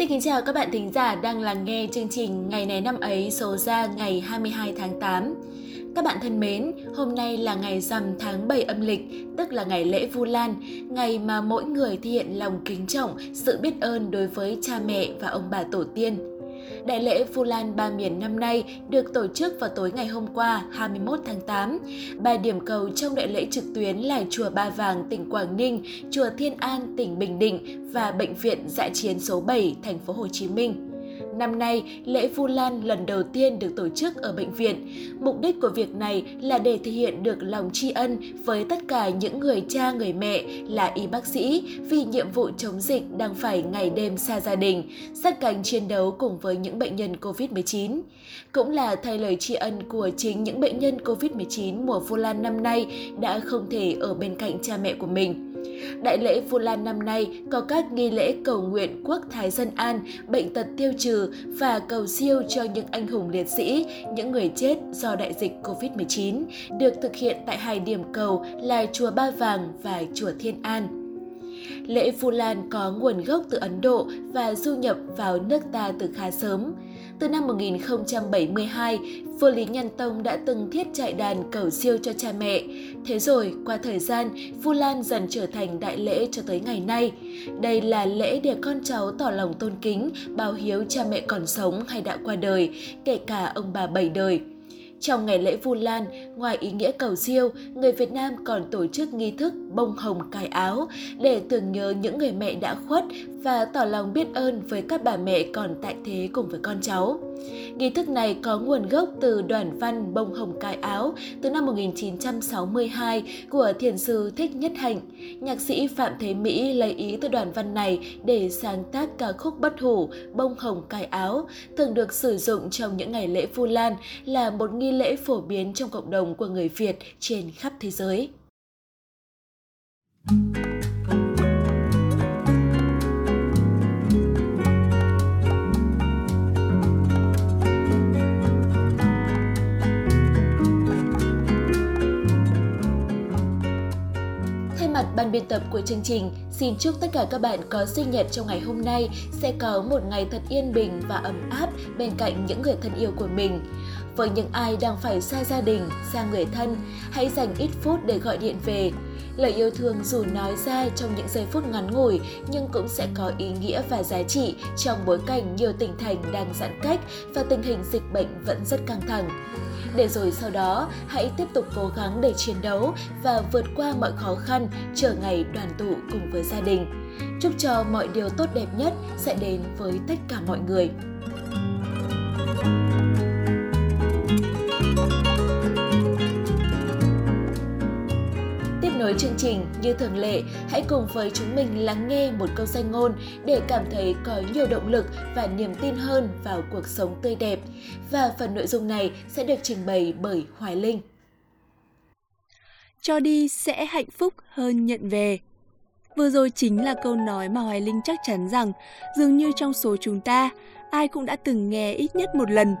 Xin kính chào các bạn thính giả đang lắng nghe chương trình Ngày này năm ấy số ra ngày 22 tháng 8. Các bạn thân mến, hôm nay là ngày rằm tháng 7 âm lịch, tức là ngày lễ Vu Lan, ngày mà mỗi người thể hiện lòng kính trọng, sự biết ơn đối với cha mẹ và ông bà tổ tiên. Đại lễ Vu Lan Ba Miền năm nay được tổ chức vào tối ngày hôm qua 21 tháng 8. Ba điểm cầu trong đại lễ trực tuyến là Chùa Ba Vàng, tỉnh Quảng Ninh, Chùa Thiên An, tỉnh Bình Định và Bệnh viện Dạ chiến số 7, thành phố Hồ Chí Minh. Năm nay, lễ Vu Lan lần đầu tiên được tổ chức ở bệnh viện. Mục đích của việc này là để thể hiện được lòng tri ân với tất cả những người cha người mẹ là y bác sĩ vì nhiệm vụ chống dịch đang phải ngày đêm xa gia đình, sát cánh chiến đấu cùng với những bệnh nhân COVID-19. Cũng là thay lời tri ân của chính những bệnh nhân COVID-19 mùa Vu Lan năm nay đã không thể ở bên cạnh cha mẹ của mình. Đại lễ Vu Lan năm nay có các nghi lễ cầu nguyện quốc thái dân an, bệnh tật tiêu trừ và cầu siêu cho những anh hùng liệt sĩ, những người chết do đại dịch COVID-19, được thực hiện tại hai điểm cầu là Chùa Ba Vàng và Chùa Thiên An. Lễ Vu Lan có nguồn gốc từ Ấn Độ và du nhập vào nước ta từ khá sớm. Từ năm 1072, vua Lý Nhân Tông đã từng thiết trại đàn cầu siêu cho cha mẹ. Thế rồi, qua thời gian, Vu Lan dần trở thành đại lễ cho tới ngày nay. Đây là lễ để con cháu tỏ lòng tôn kính, báo hiếu cha mẹ còn sống hay đã qua đời, kể cả ông bà bảy đời. Trong ngày lễ Vu Lan, ngoài ý nghĩa cầu siêu, người Việt Nam còn tổ chức nghi thức bông hồng cài áo để tưởng nhớ những người mẹ đã khuất và tỏ lòng biết ơn với các bà mẹ còn tại thế cùng với con cháu. Nghi thức này có nguồn gốc từ đoàn văn bông hồng cài áo từ năm 1962 của thiền sư Thích Nhất Hạnh. Nhạc sĩ Phạm Thế Mỹ lấy ý từ đoàn văn này để sáng tác ca khúc bất hủ bông hồng cài áo, thường được sử dụng trong những ngày lễ Vu Lan là một nghi lễ phổ biến trong cộng đồng của người Việt trên khắp thế giới. Mặt ban biên tập của chương trình, xin chúc tất cả các bạn có sinh nhật trong ngày hôm nay sẽ có một ngày thật yên bình và ấm áp bên cạnh những người thân yêu của mình. Với những ai đang phải xa gia đình, xa người thân, hãy dành ít phút để gọi điện về. Lời yêu thương dù nói ra trong những giây phút ngắn ngủi nhưng cũng sẽ có ý nghĩa và giá trị trong bối cảnh nhiều tỉnh thành đang giãn cách và tình hình dịch bệnh vẫn rất căng thẳng. Để rồi sau đó, hãy tiếp tục cố gắng để chiến đấu và vượt qua mọi khó khăn, chờ ngày đoàn tụ cùng với gia đình. Chúc cho mọi điều tốt đẹp nhất sẽ đến với tất cả mọi người. Với chương trình, như thường lệ, hãy cùng với chúng mình lắng nghe một câu danh ngôn để cảm thấy có nhiều động lực và niềm tin hơn vào cuộc sống tươi đẹp. Và phần nội dung này sẽ được trình bày bởi Hoài Linh. Cho đi sẽ hạnh phúc hơn nhận về. Vừa rồi chính là câu nói mà Hoài Linh chắc chắn rằng dường như trong số chúng ta, ai cũng đã từng nghe ít nhất một lần.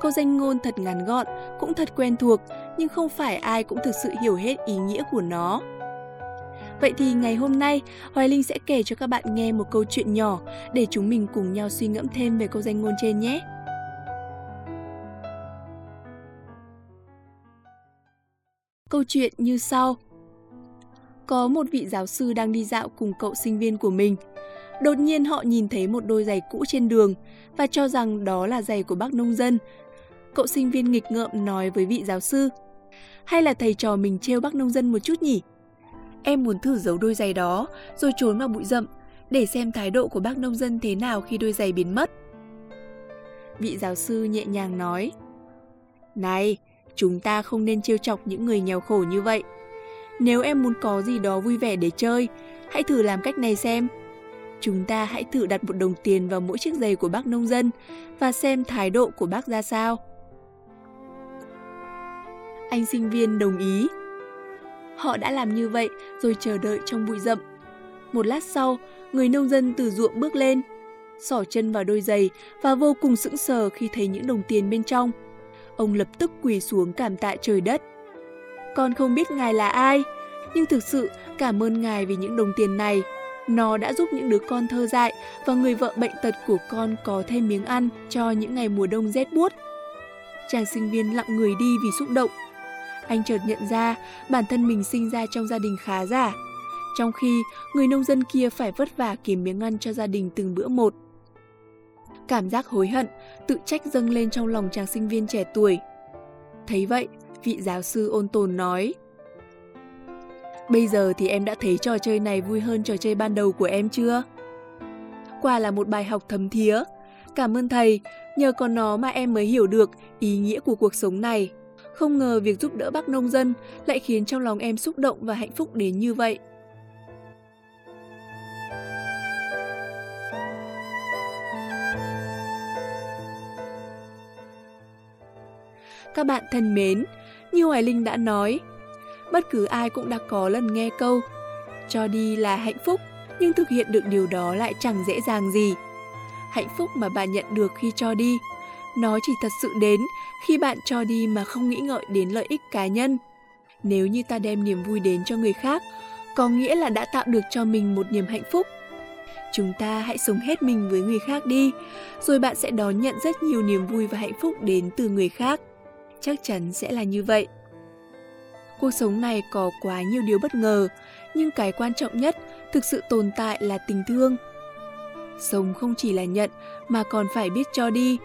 Câu danh ngôn thật ngắn gọn, cũng thật quen thuộc, nhưng không phải ai cũng thực sự hiểu hết ý nghĩa của nó. Vậy thì ngày hôm nay, Hoài Linh sẽ kể cho các bạn nghe một câu chuyện nhỏ để chúng mình cùng nhau suy ngẫm thêm về câu danh ngôn trên nhé. Câu chuyện như sau. Có một vị giáo sư đang đi dạo cùng cậu sinh viên của mình. Đột nhiên họ nhìn thấy một đôi giày cũ trên đường và cho rằng đó là giày của bác nông dân. Cậu sinh viên nghịch ngợm nói với vị giáo sư – hay là thầy trò mình trêu bác nông dân một chút nhỉ? Em muốn thử giấu đôi giày đó, rồi trốn vào bụi rậm, để xem thái độ của bác nông dân thế nào khi đôi giày biến mất. Vị giáo sư nhẹ nhàng nói, Này, chúng ta không nên trêu chọc những người nghèo khổ như vậy. Nếu em muốn có gì đó vui vẻ để chơi, hãy thử làm cách này xem. Chúng ta hãy thử đặt một đồng tiền vào mỗi chiếc giày của bác nông dân và xem thái độ của bác ra sao. Anh sinh viên đồng ý. Họ đã làm như vậy rồi chờ đợi trong bụi rậm. Một lát sau, người nông dân từ ruộng bước lên, xỏ chân vào đôi giày và vô cùng sững sờ khi thấy những đồng tiền bên trong. Ông lập tức quỳ xuống cảm tạ trời đất. Con không biết ngài là ai, nhưng thực sự cảm ơn ngài vì những đồng tiền này. Nó đã giúp những đứa con thơ dại và người vợ bệnh tật của con có thêm miếng ăn cho những ngày mùa đông rét buốt. Chàng sinh viên lặng người đi vì xúc động. Anh chợt nhận ra bản thân mình sinh ra trong gia đình khá giả, trong khi người nông dân kia phải vất vả kiếm miếng ăn cho gia đình từng bữa một. Cảm giác hối hận, tự trách dâng lên trong lòng chàng sinh viên trẻ tuổi. Thấy vậy, vị giáo sư ôn tồn nói Bây giờ thì em đã thấy trò chơi này vui hơn trò chơi ban đầu của em chưa? Quả là một bài học thấm thía. Cảm ơn thầy, nhờ có nó mà em mới hiểu được ý nghĩa của cuộc sống này. Không ngờ việc giúp đỡ bác nông dân lại khiến trong lòng em xúc động và hạnh phúc đến như vậy. Các bạn thân mến, như Hoài Linh đã nói, bất cứ ai cũng đã có lần nghe câu cho đi là hạnh phúc, nhưng thực hiện được điều đó lại chẳng dễ dàng gì. Hạnh phúc mà bạn nhận được khi cho đi, nó chỉ thật sự đến khi bạn cho đi mà không nghĩ ngợi đến lợi ích cá nhân. Nếu như ta đem niềm vui đến cho người khác, có nghĩa là đã tạo được cho mình một niềm hạnh phúc. Chúng ta hãy sống hết mình với người khác đi, rồi bạn sẽ đón nhận rất nhiều niềm vui và hạnh phúc đến từ người khác. Chắc chắn sẽ là như vậy. Cuộc sống này có quá nhiều điều bất ngờ, nhưng cái quan trọng nhất thực sự tồn tại là tình thương. Sống không chỉ là nhận mà còn phải biết cho đi.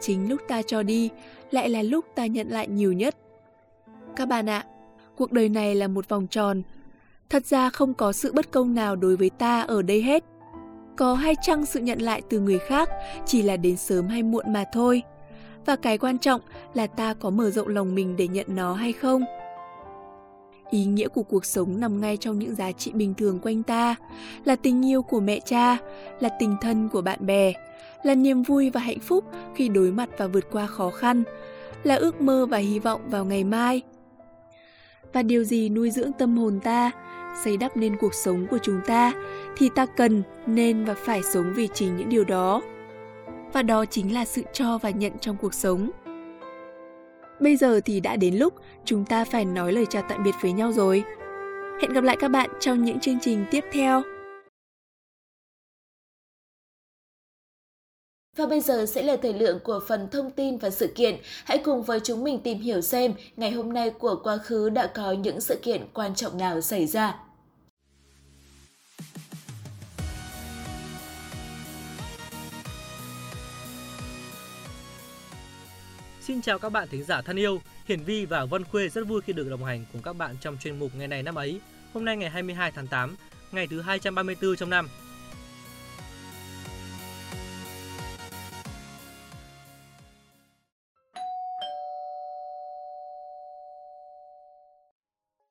Chính lúc ta cho đi lại là lúc ta nhận lại nhiều nhất. Các bạn ạ, cuộc đời này là một vòng tròn. Thật ra không có sự bất công nào đối với ta ở đây hết. Có hay chăng sự nhận lại từ người khác chỉ là đến sớm hay muộn mà thôi. Và cái quan trọng là ta có mở rộng lòng mình để nhận nó hay không ý nghĩa của cuộc sống nằm ngay trong những giá trị bình thường quanh ta là tình yêu của mẹ cha là tình thân của bạn bè là niềm vui và hạnh phúc khi đối mặt và vượt qua khó khăn, là ước mơ và hy vọng vào ngày mai và điều gì nuôi dưỡng tâm hồn ta, xây đắp nên cuộc sống của chúng ta, thì ta cần, nên và phải sống vì chính những điều đó và đó chính là sự cho và nhận trong cuộc sống Bây giờ thì đã đến lúc chúng ta phải nói lời chào tạm biệt với nhau rồi. Hẹn gặp lại các bạn trong những chương trình tiếp theo. Và bây giờ sẽ là thời lượng của phần thông tin và sự kiện. Hãy cùng với chúng mình tìm hiểu xem ngày hôm nay của quá khứ đã có những sự kiện quan trọng nào xảy ra. Xin chào các bạn thính giả thân yêu, Hiển Vi và Vân Khuê rất vui khi được đồng hành cùng các bạn trong chuyên mục ngày này năm ấy. Hôm nay ngày 22 tháng 8, ngày thứ 234 trong năm.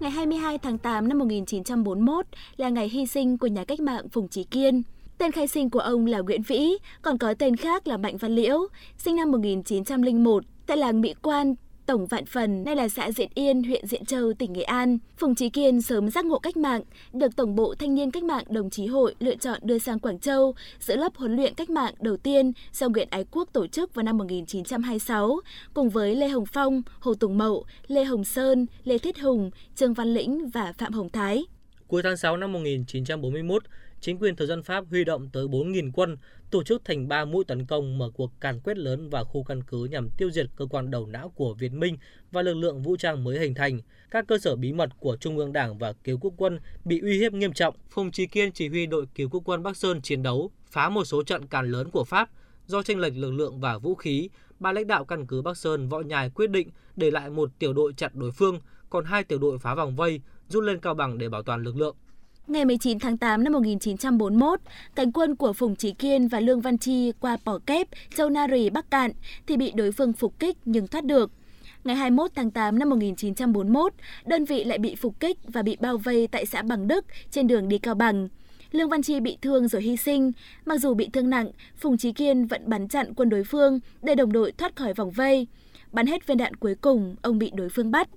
Ngày 22 tháng 8 năm 1941 là ngày hy sinh của nhà cách mạng Phùng Chí Kiên. Tên khai sinh của ông là Nguyễn Vĩ, còn có tên khác là Mạnh Văn Liễu, sinh năm 1901 tại làng Mỹ Quan, Tổng Vạn Phần, nay là xã Diện Yên, huyện Diện Châu, tỉnh Nghệ An. Phùng Trí Kiên sớm giác ngộ cách mạng, được Tổng bộ Thanh niên Cách mạng Đồng chí Hội lựa chọn đưa sang Quảng Châu, giữ lớp huấn luyện cách mạng đầu tiên do Nguyễn Ái Quốc tổ chức vào năm 1926, cùng với Lê Hồng Phong, Hồ Tùng Mậu, Lê Hồng Sơn, Lê Thiết Hùng, Trương Văn Lĩnh và Phạm Hồng Thái. Cuối tháng 6 năm 1941, chính quyền thực dân Pháp huy động tới 4.000 quân, tổ chức thành 3 mũi tấn công mở cuộc càn quét lớn vào khu căn cứ nhằm tiêu diệt cơ quan đầu não của Việt Minh và lực lượng vũ trang mới hình thành. Các cơ sở bí mật của Trung ương Đảng và Cứu quốc quân bị uy hiếp nghiêm trọng. Phùng Trí Kiên chỉ huy đội Cứu quốc quân Bắc Sơn chiến đấu, phá một số trận càn lớn của Pháp. Do tranh lệch lực lượng và vũ khí, Ba lãnh đạo căn cứ Bắc Sơn Võ Nhài quyết định để lại một tiểu đội chặn đối phương, còn hai tiểu đội phá vòng vây, rút lên Cao Bằng để bảo toàn lực lượng. Ngày 19 tháng 8 năm 1941, cánh quân của Phùng Trí Kiên và Lương Văn Chi qua Pò Kép, Châu Na Rì, Bắc Cạn thì bị đối phương phục kích nhưng thoát được. Ngày 21 tháng 8 năm 1941, đơn vị lại bị phục kích và bị bao vây tại xã Bằng Đức trên đường đi Cao Bằng. Lương Văn Chi bị thương rồi hy sinh. Mặc dù bị thương nặng, Phùng Trí Kiên vẫn bắn chặn quân đối phương để đồng đội thoát khỏi vòng vây. Bắn hết viên đạn cuối cùng, ông bị đối phương bắt.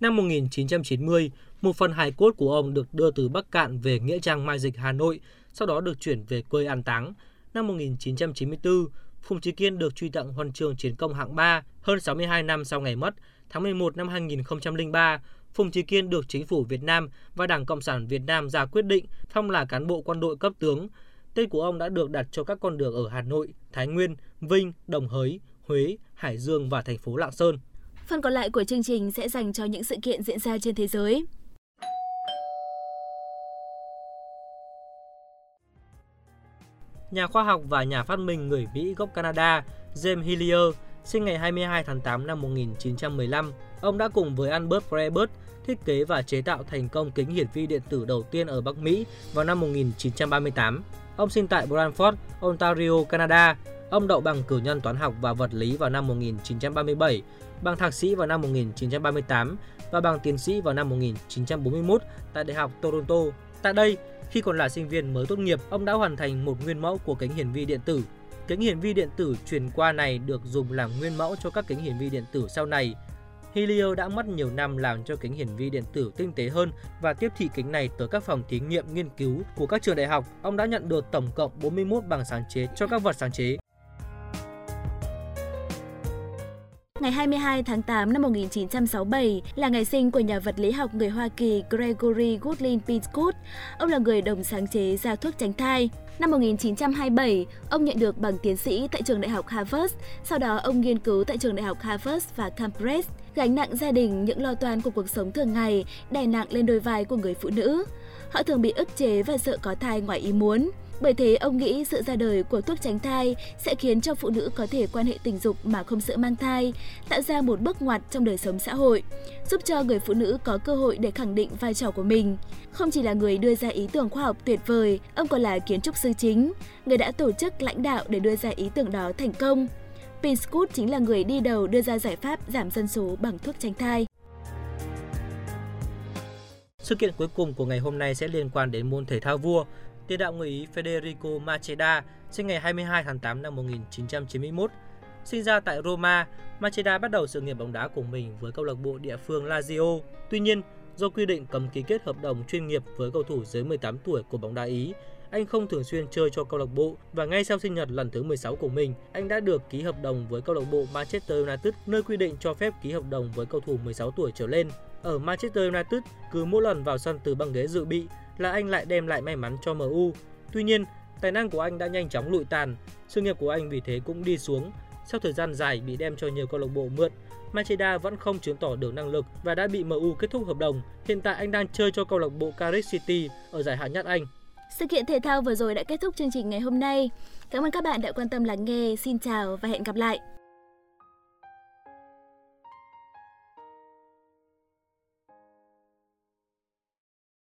Năm 1990, một phần hài cốt của ông được đưa từ Bắc Cạn về Nghĩa Trang Mai Dịch, Hà Nội, sau đó được chuyển về quê an táng. Năm 1994, Phùng Trí Kiên được truy tặng huân chương chiến công hạng 3 hơn 62 năm sau ngày mất. Tháng 11 năm 2003, Phùng Trí Kiên được chính phủ Việt Nam và Đảng Cộng sản Việt Nam ra quyết định phong là cán bộ quân đội cấp tướng. Tên của ông đã được đặt cho các con đường ở Hà Nội, Thái Nguyên, Vinh, Đồng Hới, Huế, Hải Dương và thành phố Lạng Sơn. Phần còn lại của chương trình sẽ dành cho những sự kiện diễn ra trên thế giới. Nhà khoa học và nhà phát minh người Mỹ gốc Canada James Hillier sinh ngày 22 tháng 8 năm 1915. Ông đã cùng với Albert Freiberg thiết kế và chế tạo thành công kính hiển vi điện tử đầu tiên ở Bắc Mỹ vào năm 1938. Ông sinh tại Brantford, Ontario, Canada. Ông đậu bằng cử nhân toán học và vật lý vào năm 1937, bằng thạc sĩ vào năm 1938 và bằng tiến sĩ vào năm 1941 tại Đại học Toronto. Tại đây, khi còn là sinh viên mới tốt nghiệp, ông đã hoàn thành một nguyên mẫu của kính hiển vi điện tử. Kính hiển vi điện tử truyền qua này được dùng làm nguyên mẫu cho các kính hiển vi điện tử sau này. Helio đã mất nhiều năm làm cho kính hiển vi điện tử tinh tế hơn và tiếp thị kính này tới các phòng thí nghiệm nghiên cứu của các trường đại học. Ông đã nhận được tổng cộng 41 bằng sáng chế cho các vật sáng chế. Ngày 22 tháng 8 năm 1967 là ngày sinh của nhà vật lý học người Hoa Kỳ Gregory Goodlin Pinskud. Ông là người đồng sáng chế ra thuốc tránh thai. Năm 1927, ông nhận được bằng tiến sĩ tại trường đại học Harvard. Sau đó, ông nghiên cứu tại trường đại học Harvard và Cambridge. Gánh nặng gia đình, những lo toan của cuộc sống thường ngày đè nặng lên đôi vai của người phụ nữ. Họ thường bị ức chế và sợ có thai ngoài ý muốn. Bởi thế ông nghĩ sự ra đời của thuốc tránh thai sẽ khiến cho phụ nữ có thể quan hệ tình dục mà không sợ mang thai, tạo ra một bước ngoặt trong đời sống xã hội, giúp cho người phụ nữ có cơ hội để khẳng định vai trò của mình. Không chỉ là người đưa ra ý tưởng khoa học tuyệt vời, ông còn là kiến trúc sư chính, người đã tổ chức lãnh đạo để đưa ra ý tưởng đó thành công. Pinskud chính là người đi đầu đưa ra giải pháp giảm dân số bằng thuốc tránh thai. Sự kiện cuối cùng của ngày hôm nay sẽ liên quan đến môn thể thao vua. Tiền đạo người Ý Federico Macheda sinh ngày 22 tháng 8 năm 1991. Sinh ra tại Roma, Macheda bắt đầu sự nghiệp bóng đá của mình với câu lạc bộ địa phương Lazio. Tuy nhiên, do quy định cấm ký kết hợp đồng chuyên nghiệp với cầu thủ dưới 18 tuổi của bóng đá Ý, anh không thường xuyên chơi cho câu lạc bộ và ngay sau sinh nhật lần thứ 16 của mình, anh đã được ký hợp đồng với câu lạc bộ Manchester United, nơi quy định cho phép ký hợp đồng với cầu thủ 16 tuổi trở lên. Ở Manchester United, cứ mỗi lần vào sân từ băng ghế dự bị là anh lại đem lại may mắn cho MU. Tuy nhiên, tài năng của anh đã nhanh chóng lụi tàn, sự nghiệp của anh vì thế cũng đi xuống. Sau thời gian dài bị đem cho nhiều câu lạc bộ mượn, Macheda vẫn không chứng tỏ được năng lực và đã bị MU kết thúc hợp đồng. Hiện tại anh đang chơi cho câu lạc bộ Cardiff City ở giải hạng nhất Anh. Sự kiện thể thao vừa rồi đã kết thúc chương trình ngày hôm nay. Cảm ơn các bạn đã quan tâm lắng nghe. Xin chào và hẹn gặp lại.